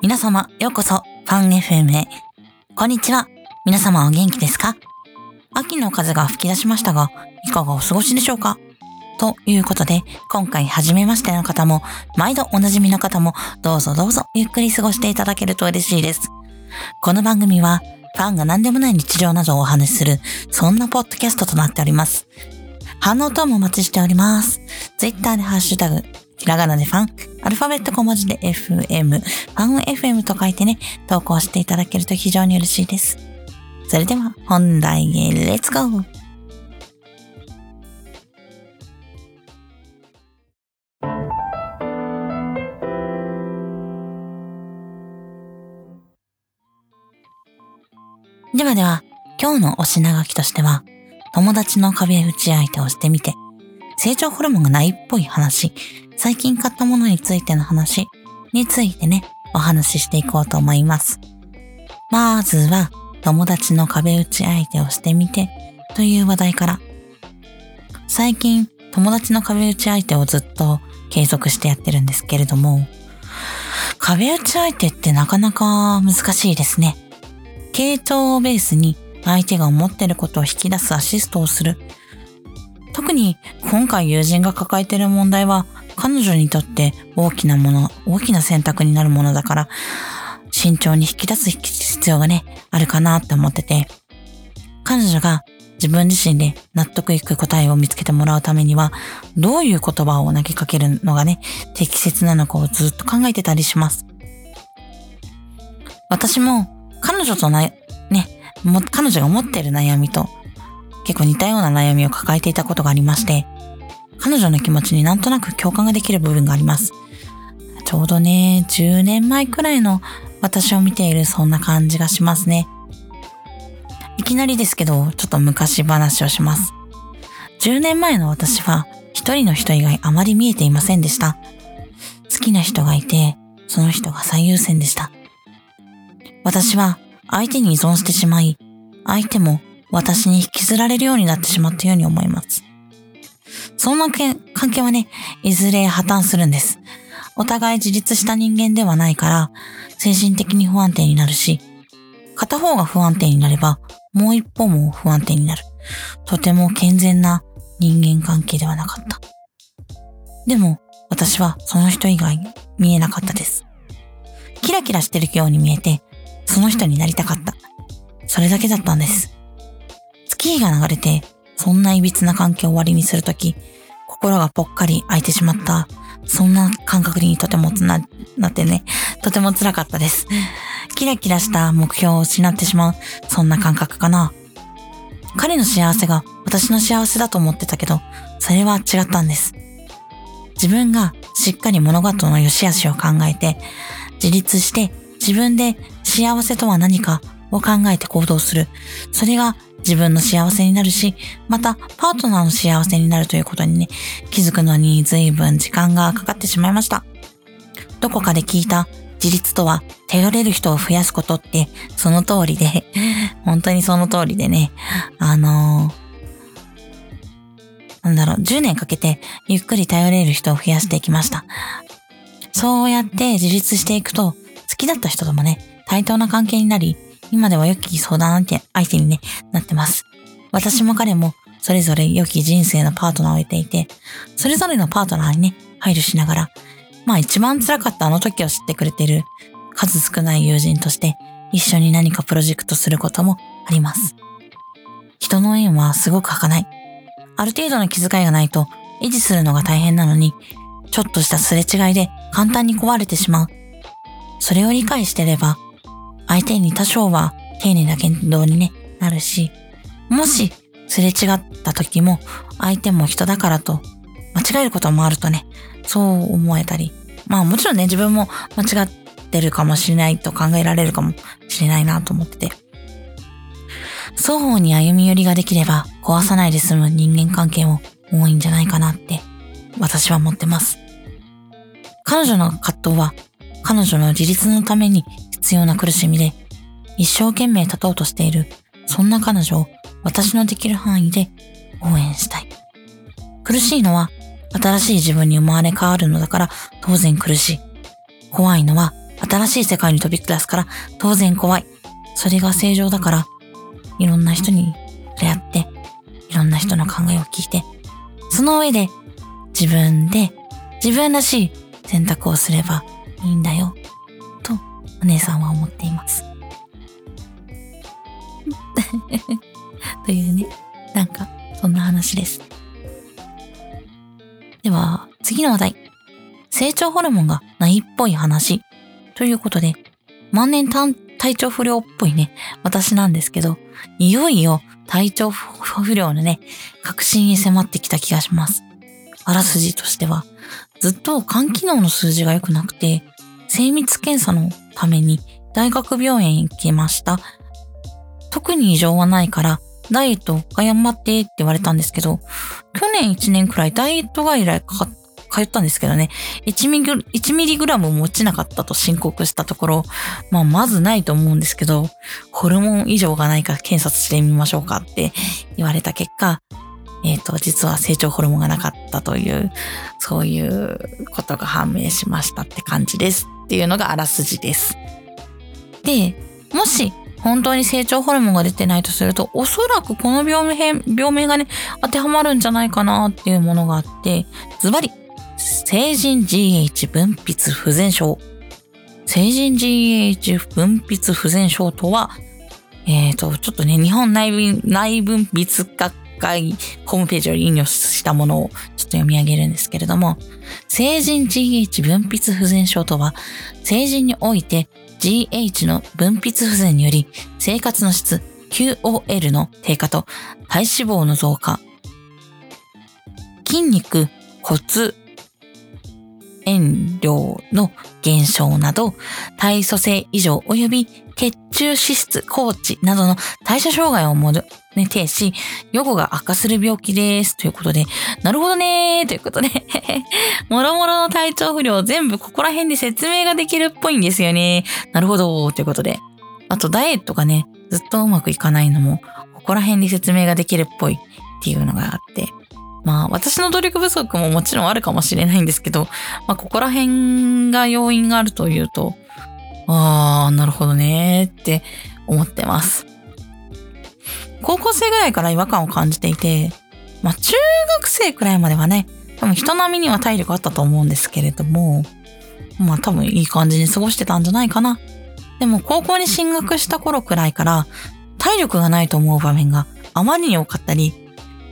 皆様、ようこそ、ファン FM へ。こんにちは。皆様お元気ですか？秋の風が吹き出しましたが、いかがお過ごしでしょうか？ということで、今回初めましての方も、毎度おなじみの方も、どうぞどうぞゆっくり過ごしていただけると嬉しいです。この番組は、ファンが何でもない日常などをお話しする、そんなポッドキャストとなっております。反応等もお待ちしております。Twitter でハッシュタグ、ひらがなでファン、アルファベット小文字で FM、ファン FM と書いてね、投稿していただけると非常に嬉しいです。それでは本題へレッツゴーではでは、今日のお品書きとしては、友達の壁打ち相手をしてみて、成長ホルモンがないっぽい話、最近買ったものについての話についてね、お話ししていこうと思います。まずは、友達の壁打ち相手をしてみてという話題から。最近、友達の壁打ち相手をずっと継続してやってるんですけれども、壁打ち相手ってなかなか難しいですね。系統をベースに相手が思ってることを引き出すアシストをする。特に今回友人が抱えている問題は彼女にとって大きなもの、大きな選択になるものだから慎重に引き出す必要がね、あるかなって思ってて彼女が自分自身で納得いく答えを見つけてもらうためには、どういう言葉を投げかけるのがね、適切なのかをずっと考えてたりします。私も彼女とな、ね、も、彼女が持ってる悩みと結構似たような悩みを抱えていたことがありまして、彼女の気持ちになんとなく共感ができる部分があります。ちょうどね、10年前くらいの私を見ているそんな感じがしますね。いきなりですけど、ちょっと昔話をします。10年前の私は一人の人以外あまり見えていませんでした。好きな人がいて、その人が最優先でした。私は相手に依存してしまい、相手も私に引きずられるようになってしまったように思います。そんな関係はね、いずれ破綻するんです。お互い自立した人間ではないから、精神的に不安定になるし、片方が不安定になれば、もう一方も不安定になる。とても健全な人間関係ではなかった。でも、私はその人以外見えなかったです。キラキラしてるように見えて、その人になりたかった。それだけだったんです。月日が流れて、そんな歪な関係を終わりにするとき、心がぽっかり空いてしまった、そんな感覚にとてもつな、なってね、とても辛かったです。キラキラした目標を失ってしまう、そんな感覚かな。彼の幸せが私の幸せだと思ってたけど、それは違ったんです。自分がしっかり物事の良し悪しを考えて、自立して自分で幸せとは何かを考えて行動する。それが自分の幸せになるし、またパートナーの幸せになるということにね、気づくのに随分時間がかかってしまいました。どこかで聞いた自立とは頼れる人を増やすことってその通りで、本当にその通りでね、あのー、なんだろう、10年かけてゆっくり頼れる人を増やしていきました。そうやって自立していくと、好きだった人ともね、対等な関係になり、今では良き相談相手に、ね、なってます。私も彼もそれぞれ良き人生のパートナーを得ていて、それぞれのパートナーにね、配慮しながら、まあ一番辛かったあの時を知ってくれている数少ない友人として一緒に何かプロジェクトすることもあります。人の縁はすごく儚い。ある程度の気遣いがないと維持するのが大変なのに、ちょっとしたすれ違いで簡単に壊れてしまう。それを理解してれば相手に多少は丁寧な言動に、ね、なるし、もしすれ違った時も相手も人だからと間違えることもあるとね、そう思えたり、まあもちろんね、自分も間違ってるかもしれないと考えられるかもしれないなと思ってて。双方に歩み寄りができれば壊さないで済む人間関係も多いんじゃないかなって私は思ってます。彼女の葛藤は彼女の自立のために必要な苦しみで、一生懸命立とうとしている、そんな彼女を私のできる範囲で応援したい。苦しいのは、新しい自分に生まれ変わるのだから当然苦しい。怖いのは新しい世界に飛び下すから当然怖い。それが正常だから、いろんな人に触れ合って、いろんな人の考えを聞いて、その上で自分で自分らしい選択をすればいいんだよ、お姉さんは思っています。というね、なんかそんな話です。では、次の話題。成長ホルモンがないっぽい話。ということで、万年体調不良っぽいね、私なんですけど、いよいよ体調不良のね、確信に迫ってきた気がします。あらすじとしては、ずっと肝機能の数字が良くなくて、精密検査のために大学病院行きました。特に異常はないから、ダイエット頑張ってって言われたんですけど、去年1年くらいダイエット外来かか通ったんですけどね、1ミリグラムも落ちなかったと申告したところ、まあ、まずないと思うんですけど、ホルモン異常がないか検査してみましょうかって言われた結果、えっ、ー、と、実は成長ホルモンがなかったという、そういうことが判明しましたって感じですっていうのがあらすじです。で、もし本当に成長ホルモンが出てないとすると、おそらくこの病名、病名がね、当てはまるんじゃないかなっていうものがあって、ズバリ、成人 GH 分泌不全症。成人 GH 分泌不全症とは、えっ、ー、と、ちょっとね、日本内分内分泌学会ホームページを引用したものをちょっと読み上げるんですけれども、成人 GH 分泌不全症とは、成人において GH の分泌不全により生活の質 QOL の低下と体脂肪の増加、筋肉、骨、塩量の減少など、体組成異常及び血中脂質、高知などの代謝障害をもね、呈し、予後が悪化する病気です。ということで、なるほどねーということで もろもろの体調不良全部ここら辺で説明ができるっぽいんですよね。なるほどということで。あと、ダイエットがね、ずっとうまくいかないのも、ここら辺で説明ができるっぽいっていうのがあって。まあ、私の努力不足ももちろんあるかもしれないんですけど、まあ、ここら辺が要因があるというと、あー、なるほどねーって思ってます。高校生ぐらいから違和感を感じていて、まあ中学生くらいまではね、多分人並みには体力あったと思うんですけれども、まあ多分いい感じに過ごしてたんじゃないかな。でも高校に進学した頃くらいから体力がないと思う場面があまりに多かったり、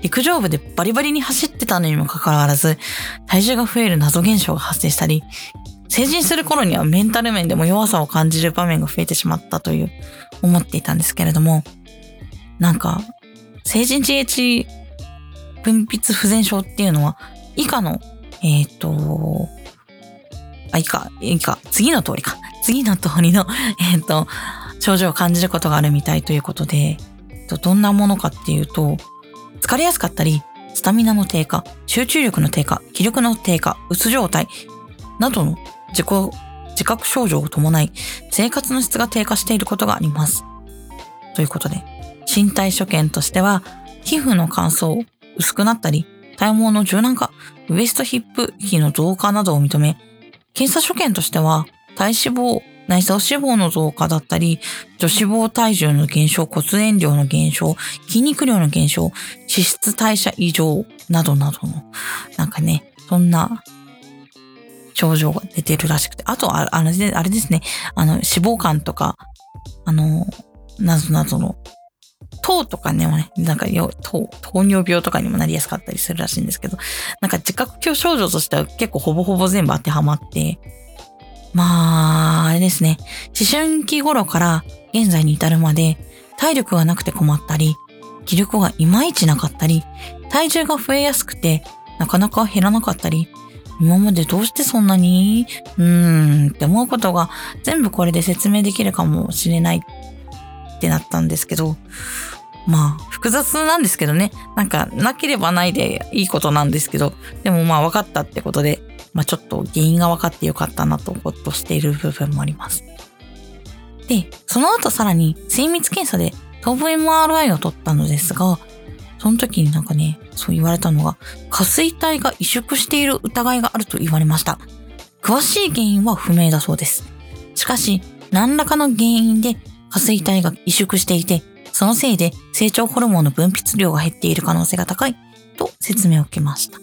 陸上部でバリバリに走ってたのにもかかわらず、体重が増える謎現象が発生したり、成人する頃にはメンタル面でも弱さを感じる場面が増えてしまったという思っていたんですけれども、なんか、成人 GH 分泌不全症っていうのは、以下の、えっ、ー、と、あ、以下、以下、次の通りか。次の通りの、えっ、ー、と、症状を感じることがあるみたいということで、どんなものかっていうと、疲れやすかったり、スタミナの低下、集中力の低下、気力の低下、うつ状態などの自己、自覚症状を伴い、生活の質が低下していることがあります。ということで、身体所見としては、皮膚の乾燥、薄くなったり、体毛の柔軟化、ウエストヒップ比の増加などを認め、検査所見としては、体脂肪、内臓脂肪の増加だったり、女脂肪体重の減少、骨塩量の減少、筋肉量の減少、脂質代謝異常などなどの、なんかね、そんな症状が出てるらしくて、あとあ、あ、れですね、あの、脂肪肝とか、あの、なぞなぞの糖とかね、なんか糖、糖尿病とかにもなりやすかったりするらしいんですけど、なんか自覚症状としては結構ほぼほぼ全部当てはまって、まあ、あれですね。思春期頃から現在に至るまで体力がなくて困ったり、気力がいまいちなかったり、体重が増えやすくてなかなか減らなかったり、今までどうしてそんなにうーんって思うことが全部これで説明できるかもしれないってなったんですけど、まあ、複雑なんですけどね。なんか、なければないでいいことなんですけど、でもまあ分かったってことで、まあちょっと原因が分かってよかったなとほっとしている部分もあります。で、その後さらに精密検査で頭部 MRI を取ったのですが、その時になんかね、そう言われたのが、下垂体が萎縮している疑いがあると言われました。詳しい原因は不明だそうです。しかし、何らかの原因で下垂体が萎縮していて、そのせいで成長ホルモンの分泌量が減っている可能性が高いと説明を受けました。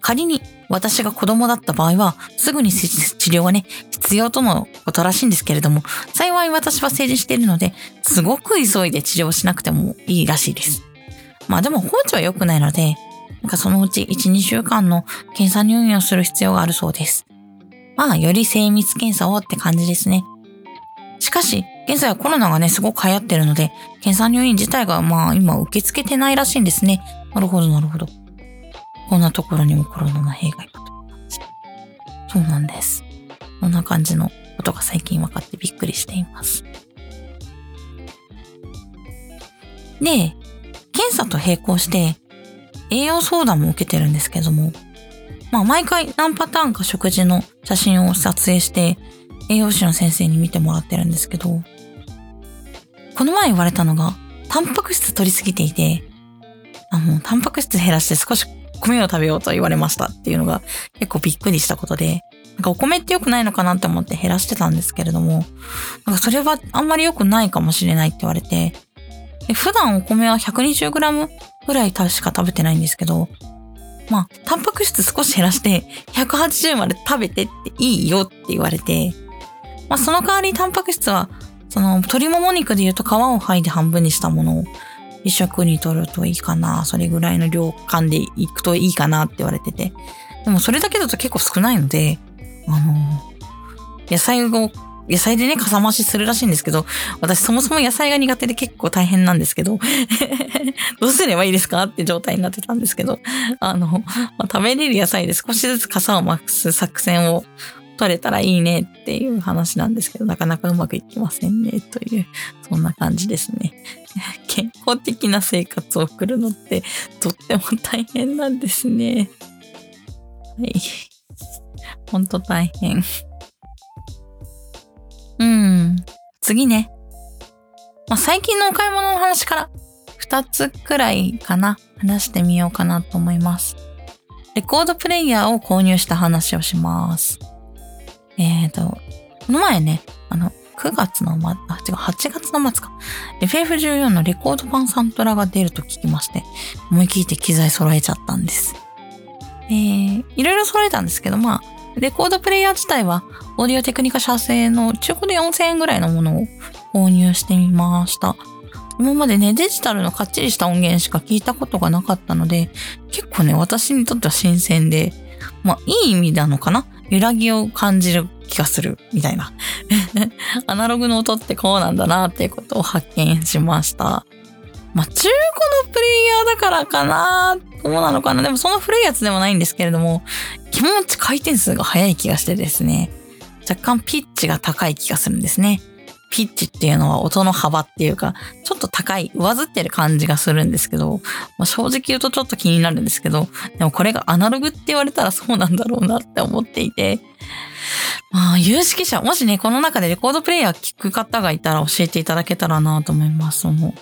仮に私が子供だった場合は、すぐに治療はね、必要とのことらしいんですけれども、幸い私は成人しているので、すごく急いで治療しなくてもいいらしいです。まあでも放置は良くないので、なんかそのうち1、2週間の検査入院をする必要があるそうです。まあ、より精密検査をって感じですね。しかし、現在はコロナがね、すごく流行ってるので、検査入院自体がまあ今受け付けてないらしいんですね。なるほど、なるほど。こんなところにもコロナの弊害がという感じ。そうなんです。こんな感じのことが最近分かってびっくりしています。で、検査と並行して栄養相談も受けてるんですけども、まあ毎回何パターンか食事の写真を撮影して栄養士の先生に見てもらってるんですけど、この前言われたのが、タンパク質取りすぎていて、あの、タンパク質減らして少し米を食べようと言われましたっていうのが結構びっくりしたことで、なんかお米って良くないのかなって思って減らしてたんですけれども、なんかそれはあんまり良くないかもしれないって言われて、で普段お米は 120g ぐらいしか食べてないんですけど、まあ、タンパク質少し減らして180まで食べてっていいよって言われて、まあその代わりタンパク質は、その鶏もも肉で言うと皮を剥いで半分にしたものを一食に取るといいかな。それぐらいの量感でいくといいかなって言われてて。でもそれだけだと結構少ないので、あの、野菜を、野菜でね、かさ増しするらしいんですけど、私そもそも野菜が苦手で結構大変なんですけど、どうすればいいですかって状態になってたんですけど、あの、まあ、食べれる野菜で少しずつ傘を増す作戦を取れたらいいねっていう話なんですけど、なかなかうまくいきませんね、という、そんな感じですね。健康的な生活を送るのってとっても大変なんですね。はい。ほんと大変。うん。次ね。まあ、最近のお買い物の話から2つくらいかな。話してみようかなと思います。レコードプレイヤーを購入した話をします。えっ、ー、と、この前ね、あの、9月のま、あ、違う、8月の末か。FF14 のレコード版サントラが出ると聞きまして、思い切って機材揃えちゃったんです。えー、いろいろ揃えたんですけど、まあ、レコードプレイヤー自体は、オーディオテクニカ社製の中古で4000円ぐらいのものを購入してみました。今までね、デジタルのかっちりした音源しか聞いたことがなかったので、結構ね、私にとっては新鮮で、まあ、いい意味なのかな揺らぎを感じる気がする、みたいな。アナログの音ってこうなんだなっていうことを発見しました。まあ、中古のプレイヤーだからかなどうなのかなでもその古いやつでもないんですけれども、気持ち回転数が速い気がしてですね、若干ピッチが高い気がするんですね。ピッチっていうのは音の幅っていうか、ちょっと高い、上ずってる感じがするんですけど、まあ、正直言うとちょっと気になるんですけど、でもこれがアナログって言われたらそうなんだろうなって思っていて、まあ、有識者、もしね、この中でレコードプレイヤー聞く方がいたら教えていただけたらなと思います。その、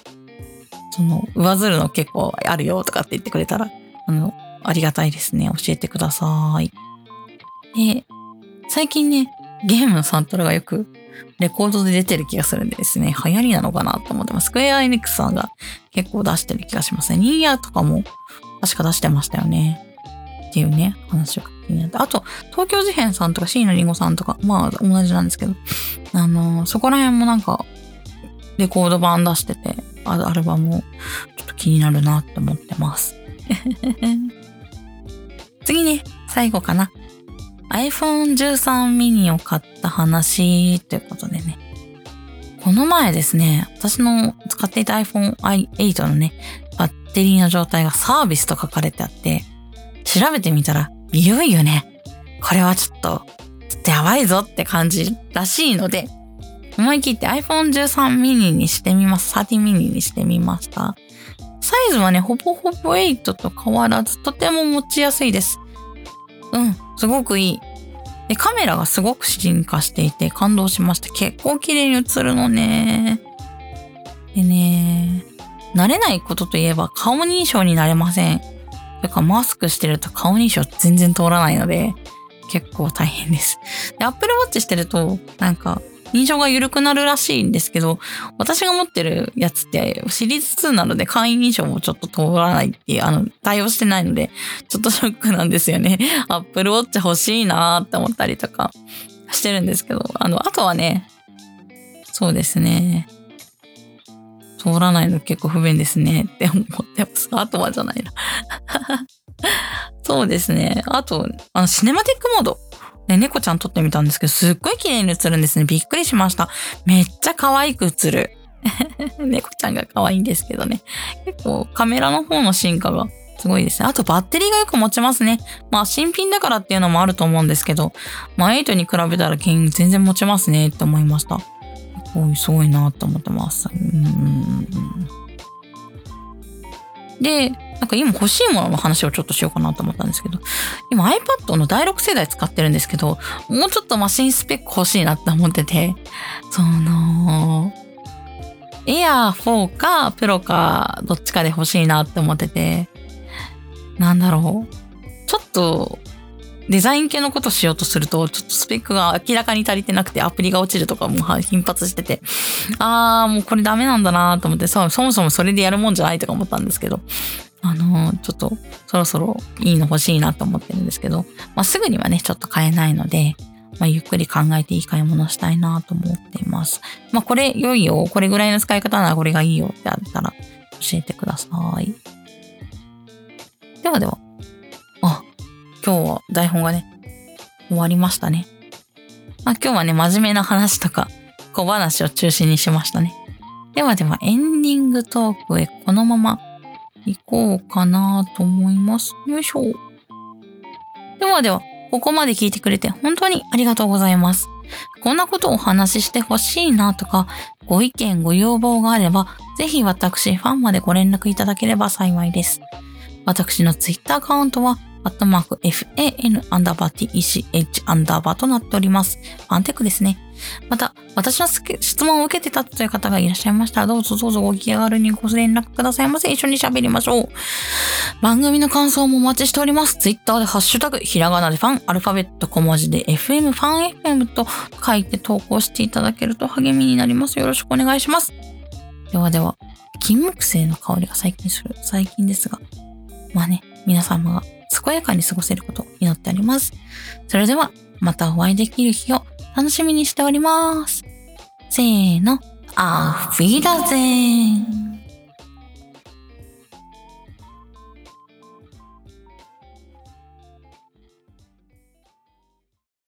その、上ずるの結構あるよとかって言ってくれたら、あの、ありがたいですね。教えてください。で、最近ね、ゲームのサントラがよくレコードで出てる気がするんでですね。流行りなのかなと思ってます。スクエアエニックスさんが結構出してる気がしますね。ニーヤーとかも確か出してましたよね。っていうね、話を気になって。あと、東京事変さんとか椎名林檎さんとか、まあ同じなんですけど、あのー、そこら辺もなんか、レコード版出してて、アルバムをちょっと気になるなって思ってます。次ね、最後かな。iPhone 13 mini を買った話ということでね。この前ですね、私の使っていた iPhone 8のね、バッテリーの状態がサービスと書かれてあって、調べてみたら、いよいよね、これはちょっと、ちょっとやばいぞって感じらしいので、思い切って iPhone 13 mini にしてみます。13 mini にしてみました。サイズはね、ほぼほぼ8と変わらず、とても持ちやすいです。うん、すごくいい。で、カメラがすごく進化していて感動しました。結構綺麗に映るのね。でね、慣れないことといえば顔認証になれません。というかマスクしてると顔認証全然通らないので、結構大変です。で、Apple Watch してると、なんか、認証が緩くなるらしいんですけど、私が持ってるやつってシリーズ2なので会員認証もちょっと通らないっていう、あの、対応してないので、ちょっとショックなんですよね。Apple Watch 欲しいなーって思ったりとかしてるんですけど、あの、あとはね、そうですね。通らないの結構不便ですねって思ってます。あとはじゃないな。そうですね。あと、あの、シネマティックモード。ね、猫ちゃん撮ってみたんですけど、すっごい綺麗に映るんですね。びっくりしました。めっちゃ可愛く映る。猫ちゃんが可愛いんですけどね。結構カメラの方の進化がすごいですね。あとバッテリーがよく持ちますね。まあ新品だからっていうのもあると思うんですけど、まあ8に比べたら全然持ちますねって思いました。すごいなと思ってます。うんで、なんか今欲しいものの話をちょっとしようかなと思ったんですけど、今 iPad の第6世代使ってるんですけど、もうちょっとマシンスペック欲しいなって思ってて、その、Air 4か Pro かどっちかで欲しいなって思ってて、なんだろう。ちょっとデザイン系のことしようとすると、ちょっとスペックが明らかに足りてなくて、アプリが落ちるとかも頻発してて、あー、もうこれダメなんだなと思って、そもそもそれでやるもんじゃないとか思ったんですけど、あのー、ちょっとそろそろいいの欲しいなと思ってるんですけど、まあ、すぐにはね、ちょっと買えないので、まあ、ゆっくり考えていい買い物したいなと思っています。まあ、これ良いよ、これぐらいの使い方ならこれがいいよってあったら教えてください。ではでは。あ今日は台本がね、終わりましたね。まあ今日はね、真面目な話とか小話を中心にしましたね。ではではエンディングトークへこのまま行こうかなと思います。よいしょ。ではでは、ここまで聞いてくれて本当にありがとうございます。こんなことをお話ししてほしいなとか、ご意見、ご要望があれば、ぜひ私、ファンまでご連絡いただければ幸いです。私のツイッターアカウントは、アットマーク fan アンダーバー tech アンダーバーとなっております。ファンテックですね。また、私の質問を受けてたという方がいらっしゃいましたら、どうぞどうぞご気軽にご連絡くださいませ。一緒に喋りましょう。番組の感想もお待ちしております。ツイッターでハッシュタグ、ひらがなでファン、アルファベット小文字で FM、ファン FM と書いて投稿していただけると励みになります。よろしくお願いします。ではでは、金木犀の香りが最近する、最近ですが、まあね、皆様が健やかに過ごせることを祈っております。それでは、またお会いできる日を楽しみにしております。せーの、アフィーダゼン。